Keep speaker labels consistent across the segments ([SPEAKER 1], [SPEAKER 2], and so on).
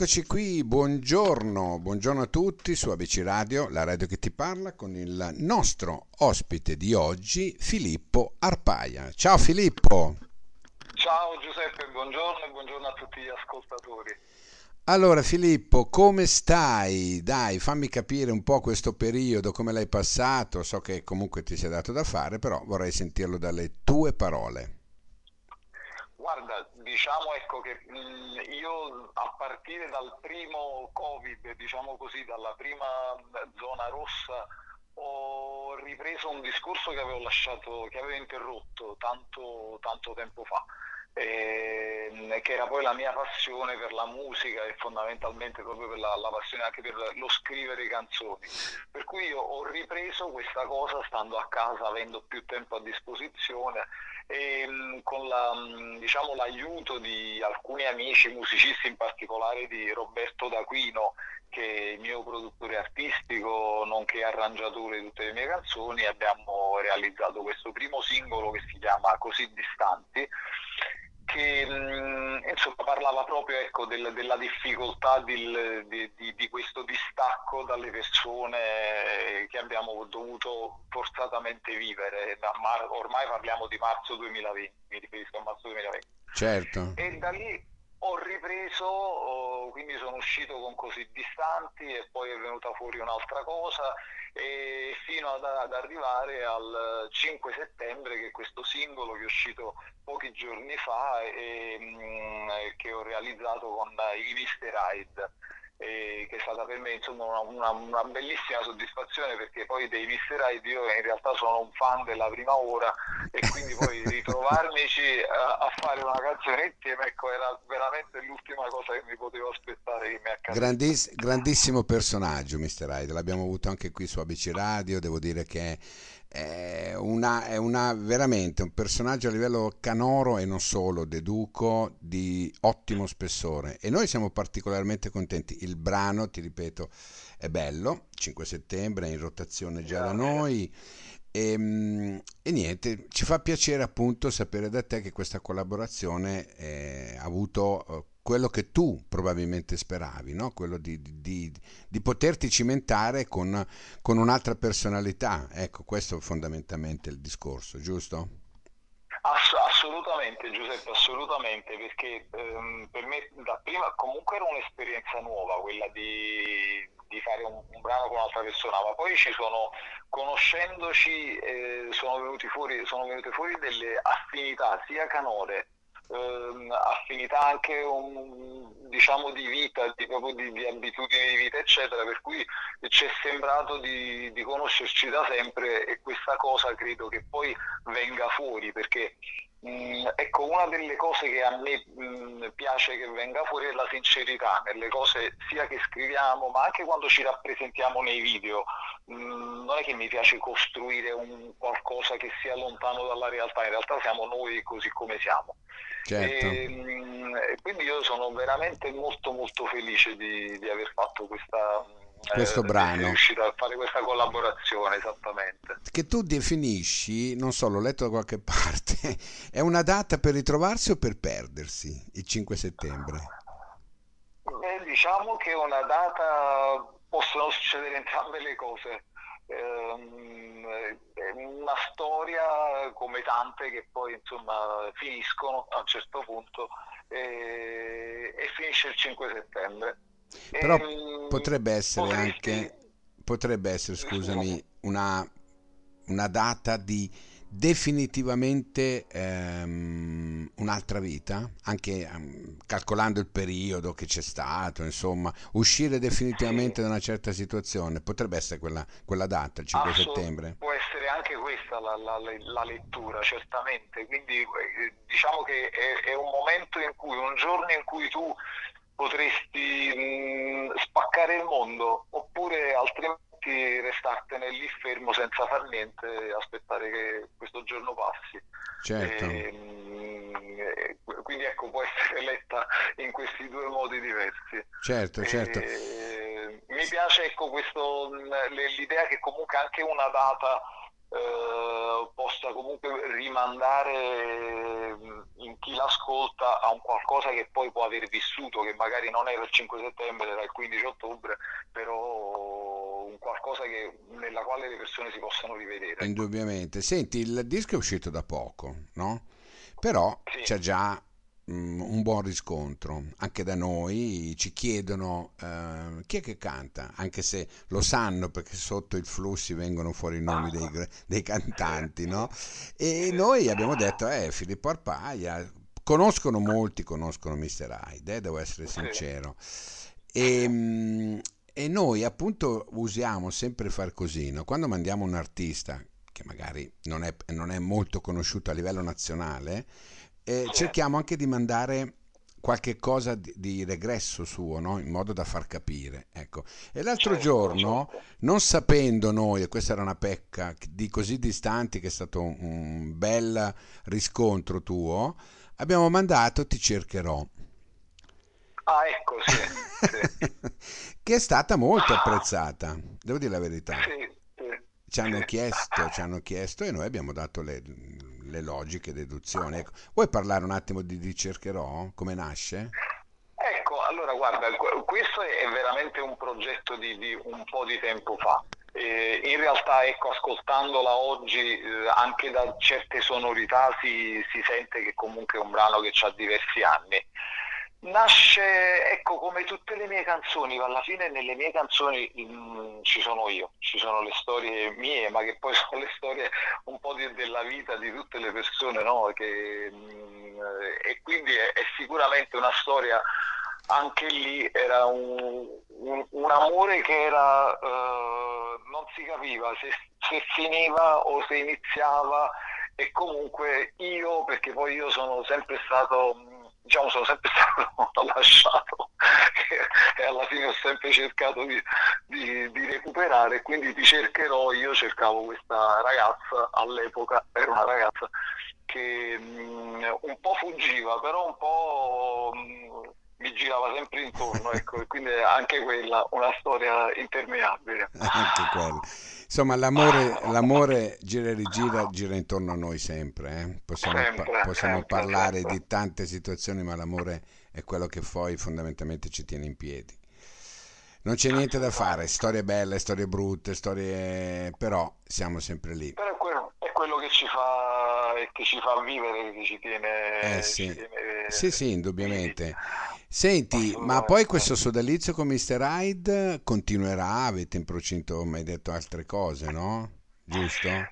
[SPEAKER 1] Eccoci qui, buongiorno, buongiorno a tutti su ABC Radio, la radio che ti parla, con il nostro ospite di oggi, Filippo Arpaia. Ciao Filippo!
[SPEAKER 2] Ciao Giuseppe, buongiorno e buongiorno a tutti gli ascoltatori.
[SPEAKER 1] Allora Filippo, come stai? Dai, fammi capire un po' questo periodo, come l'hai passato. So che comunque ti sei dato da fare, però vorrei sentirlo dalle tue parole.
[SPEAKER 2] Guarda, diciamo ecco che mh, io a partire dal primo Covid, diciamo così, dalla prima zona rossa, ho ripreso un discorso che avevo lasciato, che avevo interrotto tanto, tanto tempo fa. E, che era poi la mia passione per la musica e fondamentalmente proprio per la, la, passione anche per lo scrivere canzoni. Per cui io ho ripreso questa cosa stando a casa, avendo più tempo a disposizione e con la, diciamo, l'aiuto di alcuni amici musicisti, in particolare di Roberto D'Aquino, che è il mio produttore artistico, nonché arrangiatore di tutte le mie canzoni, abbiamo realizzato questo primo singolo che si chiama Così Distanti che insomma, parlava proprio ecco, del, della difficoltà di, di, di, questo distacco dalle persone che abbiamo dovuto forzatamente vivere. Mar- ormai parliamo di marzo 2020, mi riferisco a marzo 2020.
[SPEAKER 1] Certo.
[SPEAKER 2] E da lì ho ripreso, oh, quindi sono uscito con così distanti e poi è venuta fuori un'altra cosa e fino ad, ad, arrivare al 5 settembre che è questo singolo che è uscito pochi giorni fa e mh, mm, che ho realizzato con i Mister Ride e che è stata per me insomma, una, una, bellissima soddisfazione perché poi dei Mister Ride io in realtà sono un fan della prima ora e quindi poi ritrovarmici a, a, fare una canzone insieme ecco era veramente l'ultima cosa che mi potevo aspettare che mi accadesse
[SPEAKER 1] Grandis, grandissimo personaggio Mister Ride l'abbiamo avuto anche qui su ABC Radio devo dire che è, una, è una, veramente un personaggio a livello canoro e non solo, deduco, di ottimo spessore. E noi siamo particolarmente contenti. Il brano, ti ripeto, è bello, 5 settembre, è in rotazione già da noi. E, ehm, e, niente, ci fa piacere appunto sapere da te che questa collaborazione eh, ha avuto eh, quello che tu probabilmente speravi, no? quello di, di, di, poterti cimentare con, con, un'altra personalità. Ecco, questo è fondamentalmente il discorso, giusto?
[SPEAKER 2] Ass- assolutamente Giuseppe, assolutamente, perché ehm, per me da prima comunque era un'esperienza nuova quella di, di fare un, un, brano con un'altra persona, ma poi ci sono, conoscendoci, eh, sono, fuori, sono venute fuori delle affinità sia canore ehm, affinità anche un, diciamo di vita, di, proprio di, di, abitudini di vita, eccetera, per cui ci è sembrato di, di conoscerci da sempre e questa cosa credo che poi venga fuori perché ecco, una delle cose che a me mh, mm, piace che venga fuori è la sincerità nelle cose sia che scriviamo, ma anche quando ci rappresentiamo nei video. Mh, mm, non è che mi piace costruire un qualcosa che sia lontano dalla realtà, in realtà siamo noi così come siamo.
[SPEAKER 1] Certo.
[SPEAKER 2] E, quindi io sono veramente molto molto felice di, di aver fatto questa
[SPEAKER 1] questo eh, brano.
[SPEAKER 2] riuscito a fare questa collaborazione esattamente.
[SPEAKER 1] Che tu definisci, non so, l'ho letto da qualche parte, è una data per ritrovarsi o per perdersi, il 5 settembre?
[SPEAKER 2] Beh, diciamo che è una data, possono succedere entrambe le cose. Ehm, è una storia come tante che poi insomma finiscono a un certo punto e, e finisce il 5 settembre
[SPEAKER 1] però ehm, potrebbe essere potresti... anche, potrebbe essere, scusami, una, una data di definitivamente ehm, un'altra vita, anche um, calcolando il periodo che c'è stato, insomma, uscire definitivamente sì. da una certa situazione, potrebbe essere quella, quella data, il 5 Assolut- settembre?
[SPEAKER 2] Può essere anche questa la, la, la lettura, certamente, quindi eh, diciamo che è, è, un momento in cui, un giorno in cui tu potresti mh, spaccare il mondo oppure altrimenti restartene lì fermo senza far niente e aspettare che questo giorno passi.
[SPEAKER 1] Certo.
[SPEAKER 2] E, mh, quindi ecco, può essere letta in questi due modi diversi.
[SPEAKER 1] Certo, certo.
[SPEAKER 2] E, mi piace ecco, questo, l'idea che comunque anche una data eh, possa comunque rimandare l'ascolta ha un qualcosa che poi può aver vissuto, che magari non era il 5 settembre, era il 15 ottobre, però un qualcosa che, nella quale le persone si possano rivedere.
[SPEAKER 1] Indubbiamente. Senti, il disco è uscito da poco, no? Però
[SPEAKER 2] Sì.
[SPEAKER 1] c'è già mm, un buon riscontro. Anche da noi ci chiedono eh, chi è che canta, anche se lo sanno perché sotto il flussi vengono fuori i nomi dei, gr- dei cantanti, no? E noi abbiamo detto, eh, Filippo Arpaia, conoscono molti, conoscono Mr. Hyde, eh, devo essere sincero. E, mm, e noi appunto usiamo sempre far così, no? Quando mandiamo un artista che magari non è, non è molto conosciuto a livello nazionale, eh, cerchiamo anche di mandare qualche cosa di, di regresso suo, no? In modo da far capire. Ecco. E l'altro giorno, non sapendo noi, e questa era una pecca, di così distanti che è stato un, un bel riscontro tuo, abbiamo mandato Ti cercherò.
[SPEAKER 2] Ah, ecco, sì, sì.
[SPEAKER 1] che è stata molto apprezzata, devo dire la verità.
[SPEAKER 2] Sì, sì,
[SPEAKER 1] Ci hanno chiesto, ci hanno chiesto e noi abbiamo dato le, le logiche deduzioni. Ecco, vuoi parlare un attimo di Ti cercherò? Come nasce?
[SPEAKER 2] Ecco, allora guarda, que- questo è veramente un progetto di, di un po' di tempo fa. Eh, in realtà, ecco, ascoltandola oggi, eh, anche da certe sonorità si, si sente che comunque è un brano che ha diversi anni. Nasce, ecco, come tutte le mie canzoni, alla fine nelle mie canzoni mm, ci sono io, ci sono le storie mie, ma che poi sono le storie un po' di- della vita di tutte le persone, no? Che, mm, e quindi è, è sicuramente una storia, anche lì era un, un- un amore che era, eh, non si capiva se, se finiva o se iniziava. E comunque io, perché poi io sono sempre stato, diciamo, sono sempre stato lasciato e alla fine ho sempre cercato di, di- di recuperare, quindi ti cercherò, io cercavo questa ragazza, all'epoca era una ragazza che mh, un po' fuggiva, però un po' mh, mi girava sempre intorno, ecco, e quindi anche quella una storia interminabile.
[SPEAKER 1] Anche quello. Insomma, l'amore, l'amore gira e rigira, gira intorno a noi sempre. eh. Possiamo, pa-
[SPEAKER 2] Sempre,
[SPEAKER 1] possiamo
[SPEAKER 2] sempre,
[SPEAKER 1] parlare
[SPEAKER 2] sempre.
[SPEAKER 1] di tante situazioni, ma l'amore è quello che poi fondamentalmente ci tiene in piedi. Non c'è niente da fare, storie belle, storie brutte, storie... però siamo sempre lì.
[SPEAKER 2] Però è quello, è quello che ci fa, che ci fa vivere, che ci tiene,
[SPEAKER 1] Eh
[SPEAKER 2] ci
[SPEAKER 1] sì,
[SPEAKER 2] tiene
[SPEAKER 1] sì, sì, indubbiamente. Senti, ma poi questo sodalizio con Mr. Hyde continuerà? Avete in procinto mai detto altre cose, no? Giusto?
[SPEAKER 2] Eh,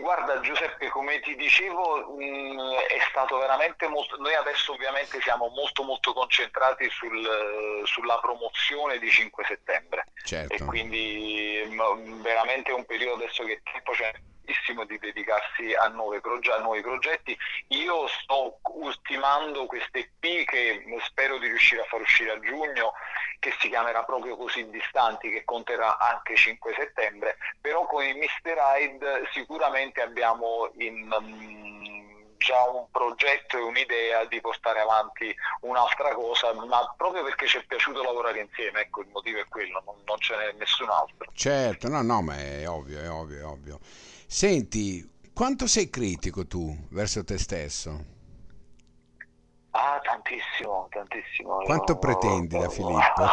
[SPEAKER 2] Guarda Giuseppe, come ti dicevo, mh, è stato veramente molto... Noi adesso ovviamente siamo molto molto concentrati sul- sulla promozione di 5 settembre e
[SPEAKER 1] Certo,
[SPEAKER 2] quindi mh, veramente è un periodo adesso che tempo c'è tantissimo di dedicarsi a, nuove proge- a nuovi progetti. Io sto ultimando queste EP che spero di riuscire a far uscire a giugno, che si chiamerà proprio Così Distanti, che conterà anche 5 settembre, però con il Mr. Hyde sicuramente abbiamo in, mm, già un progetto e un'idea di portare avanti un'altra cosa, ma proprio perché ci è piaciuto lavorare insieme, ecco il motivo è quello, non, non ce n'è nessun altro.
[SPEAKER 1] certo, no, no, ma è ovvio, è ovvio, è ovvio. Senti, quanto sei critico tu verso te stesso?
[SPEAKER 2] Ah, tantissimo, tantissimo.
[SPEAKER 1] Quanto
[SPEAKER 2] Io-
[SPEAKER 1] pretendi da Filippo?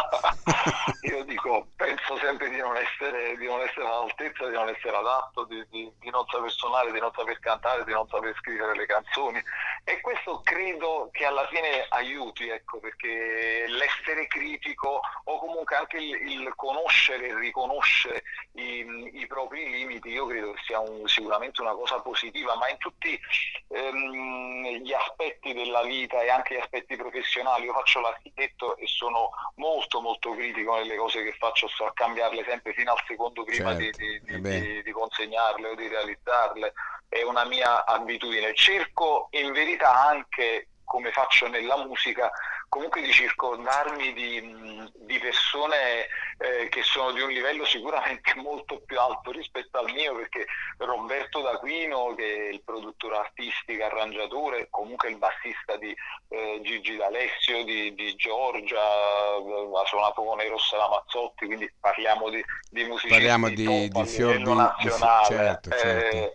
[SPEAKER 2] Io dico, penso sempre di non essere, di non essere all'altezza, di non essere adatto, di, di- di non saper suonare, di non saper cantare, di non saper scrivere le canzoni. E questo credo che alla fine aiuti, ecco, perché l'essere critico o comunque anche il, il conoscere e riconoscere i, i propri limiti, io credo che sia un- sicuramente una cosa positiva, ma in tutti ehm, gli aspetti della vita e anche gli aspetti professionali. Io faccio l'architetto e sono molto molto critico nelle cose che faccio, sto a cambiarle sempre fino al secondo prima di,
[SPEAKER 1] Certo,
[SPEAKER 2] di- di-
[SPEAKER 1] eh beh.
[SPEAKER 2] di- di consegnarle o di realizzarle. È una mia abitudine. Cerco in verità anche, come faccio nella musica, comunque di circondarmi di, di persone eh, che sono di un livello sicuramente molto più alto rispetto al mio, perché Roberto D'Aquino, che è il produttore artistico, arrangiatore, comunque il bassista di eh, Gigi D'Alessio, di, di Giorgia, eh, ha suonato con Eros Ramazzotti, quindi parliamo di, di musicisti
[SPEAKER 1] Parliamo di-
[SPEAKER 2] top
[SPEAKER 1] di fior di- di certo, certo.
[SPEAKER 2] Eh,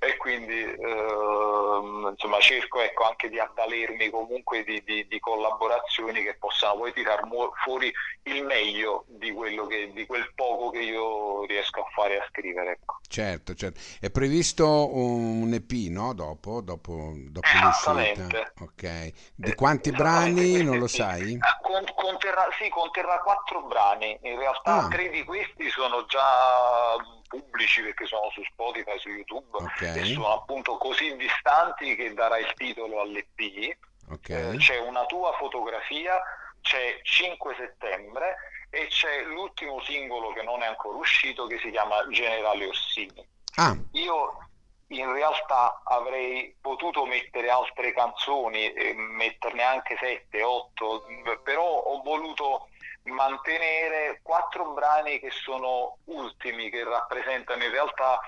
[SPEAKER 2] e quindi eh, insomma cerco ecco, anche di avvalermi comunque di, di, di collaborazioni che possano poi tirar mu- fuori il meglio di, quello che, di quel poco che io riesco a fare e a scrivere. Ecco.
[SPEAKER 1] Certo, certo. È previsto un EP, no? Dopo, dopo, dopo l'uscita. Ok. Di quanti brani non lo sai?
[SPEAKER 2] Eh, con, conterrà, sì, conterrà quattro brani. In realtà ah. tre di questi sono già pubblici perché sono su Spotify, su YouTube okay. e sono appunto così distanti che darà il titolo all'EP. Okay. Eh, c'è una tua fotografia, c'è 5 settembre e c'è l'ultimo singolo che non è ancora uscito che si chiama Generale Orsini. Ah. Io in realtà avrei potuto mettere altre canzoni, metterne anche 7, 8, però ho voluto mantenere quattro brani che sono ultimi, che rappresentano in realtà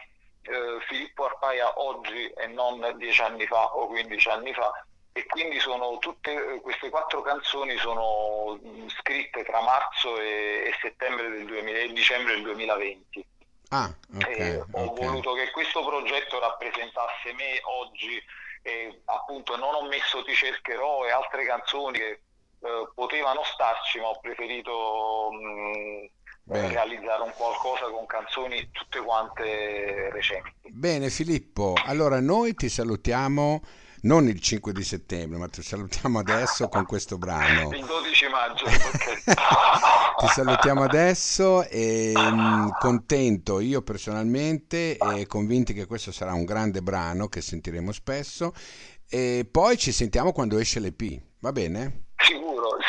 [SPEAKER 2] eh, Filippo Arpaia oggi e non dieci anni fa o quindici anni fa e quindi sono tutte eh, queste quattro canzoni sono mm, scritte tra marzo e, e settembre del 2000, e dicembre del 2020. Ah, okay, ho okay. voluto che questo progetto rappresentasse me oggi e appunto non ho messo Ti cercherò e altre canzoni che eh, potevano starci, ma ho preferito mh, mm, realizzare un qualcosa con canzoni tutte quante recenti.
[SPEAKER 1] Bene Filippo, allora noi ti salutiamo non il 5 di settembre, ma ti salutiamo adesso con questo brano.
[SPEAKER 2] Il 12 maggio.
[SPEAKER 1] ti salutiamo adesso e mh, contento io personalmente e convinti che questo sarà un grande brano che sentiremo spesso e poi ci sentiamo quando esce l'EP, va bene?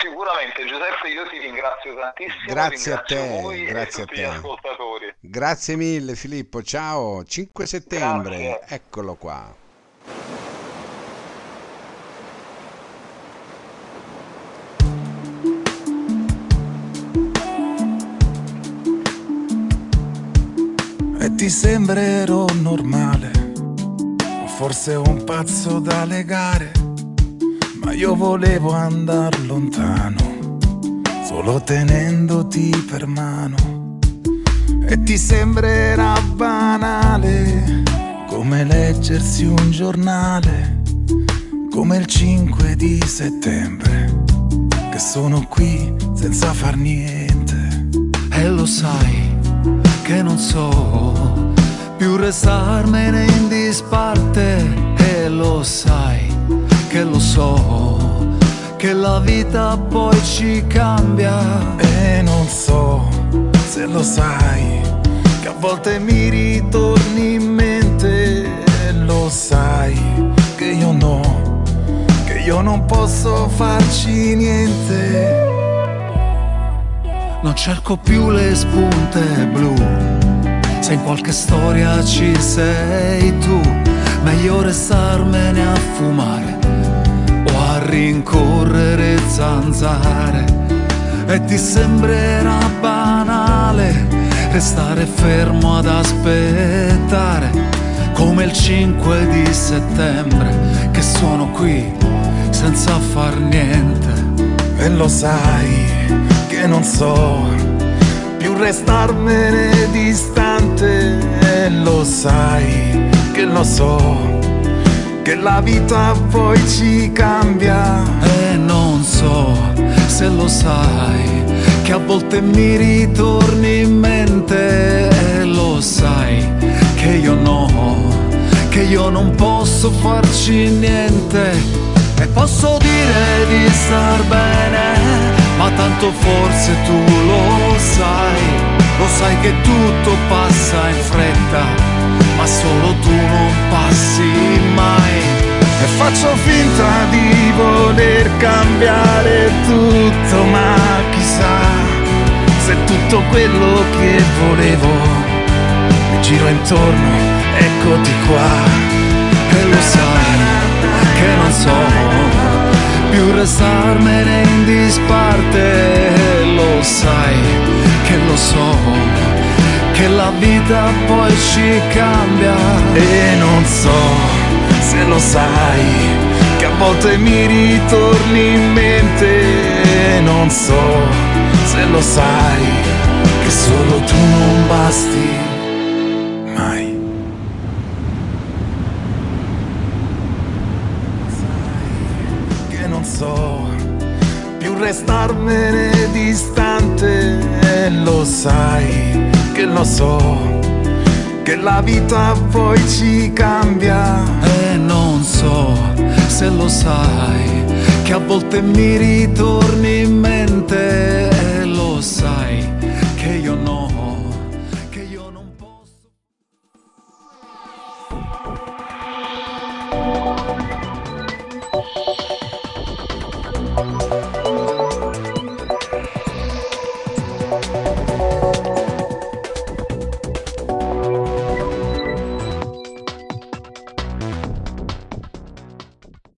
[SPEAKER 2] Sicuramente Giuseppe io ti ringrazio tantissimo.
[SPEAKER 1] Grazie a te, grazie a te.
[SPEAKER 2] ascoltatori.
[SPEAKER 1] Grazie mille Filippo, ciao, 5 settembre, grazie. eccolo qua.
[SPEAKER 3] E ti sembrerò normale, o forse un pazzo da legare io volevo andar lontano, solo tenendoti per mano. E ti sembrerà banale, come leggersi un giornale, come il 5 di settembre, che sono qui senza far niente.
[SPEAKER 4] E lo sai che non so più restarmene in disparte, e lo sai so, che la vita poi ci cambia.
[SPEAKER 3] E non so se lo sai, che a volte mi ritorni in mente. E lo sai che io no, che io non posso farci niente.
[SPEAKER 4] Non cerco più le spunte blu, se in qualche storia ci sei tu, meglio restarmene a fumare rincorrere zanzare. E ti sembrerà banale restare fermo ad aspettare come il 5 di settembre che sono qui senza far niente.
[SPEAKER 3] E lo sai che non so più restarmene distante e lo sai che lo so che la vita poi ci cambia.
[SPEAKER 4] E non so se lo sai, che a volte mi ritorni in mente. E lo sai che io no, che io non posso farci niente. E posso dire di star bene, ma tanto forse tu lo sai. Lo sai che tutto passa in fretta ma solo tu non passi mai.
[SPEAKER 3] E faccio finta di voler cambiare tutto, ma chissà se tutto quello che volevo mi giro intorno, eccoti qua.
[SPEAKER 4] E lo sai che non so più restarmene in disparte, lo sai che lo so che la vita poi ci cambia.
[SPEAKER 3] E non so se lo sai che a volte mi ritorni in mente. E non so se lo sai che solo tu non basti mai. Sai che non so più restarmene distante e lo sai che lo so che la vita poi ci cambia.
[SPEAKER 4] E non so se lo sai che a volte mi ritorni in mente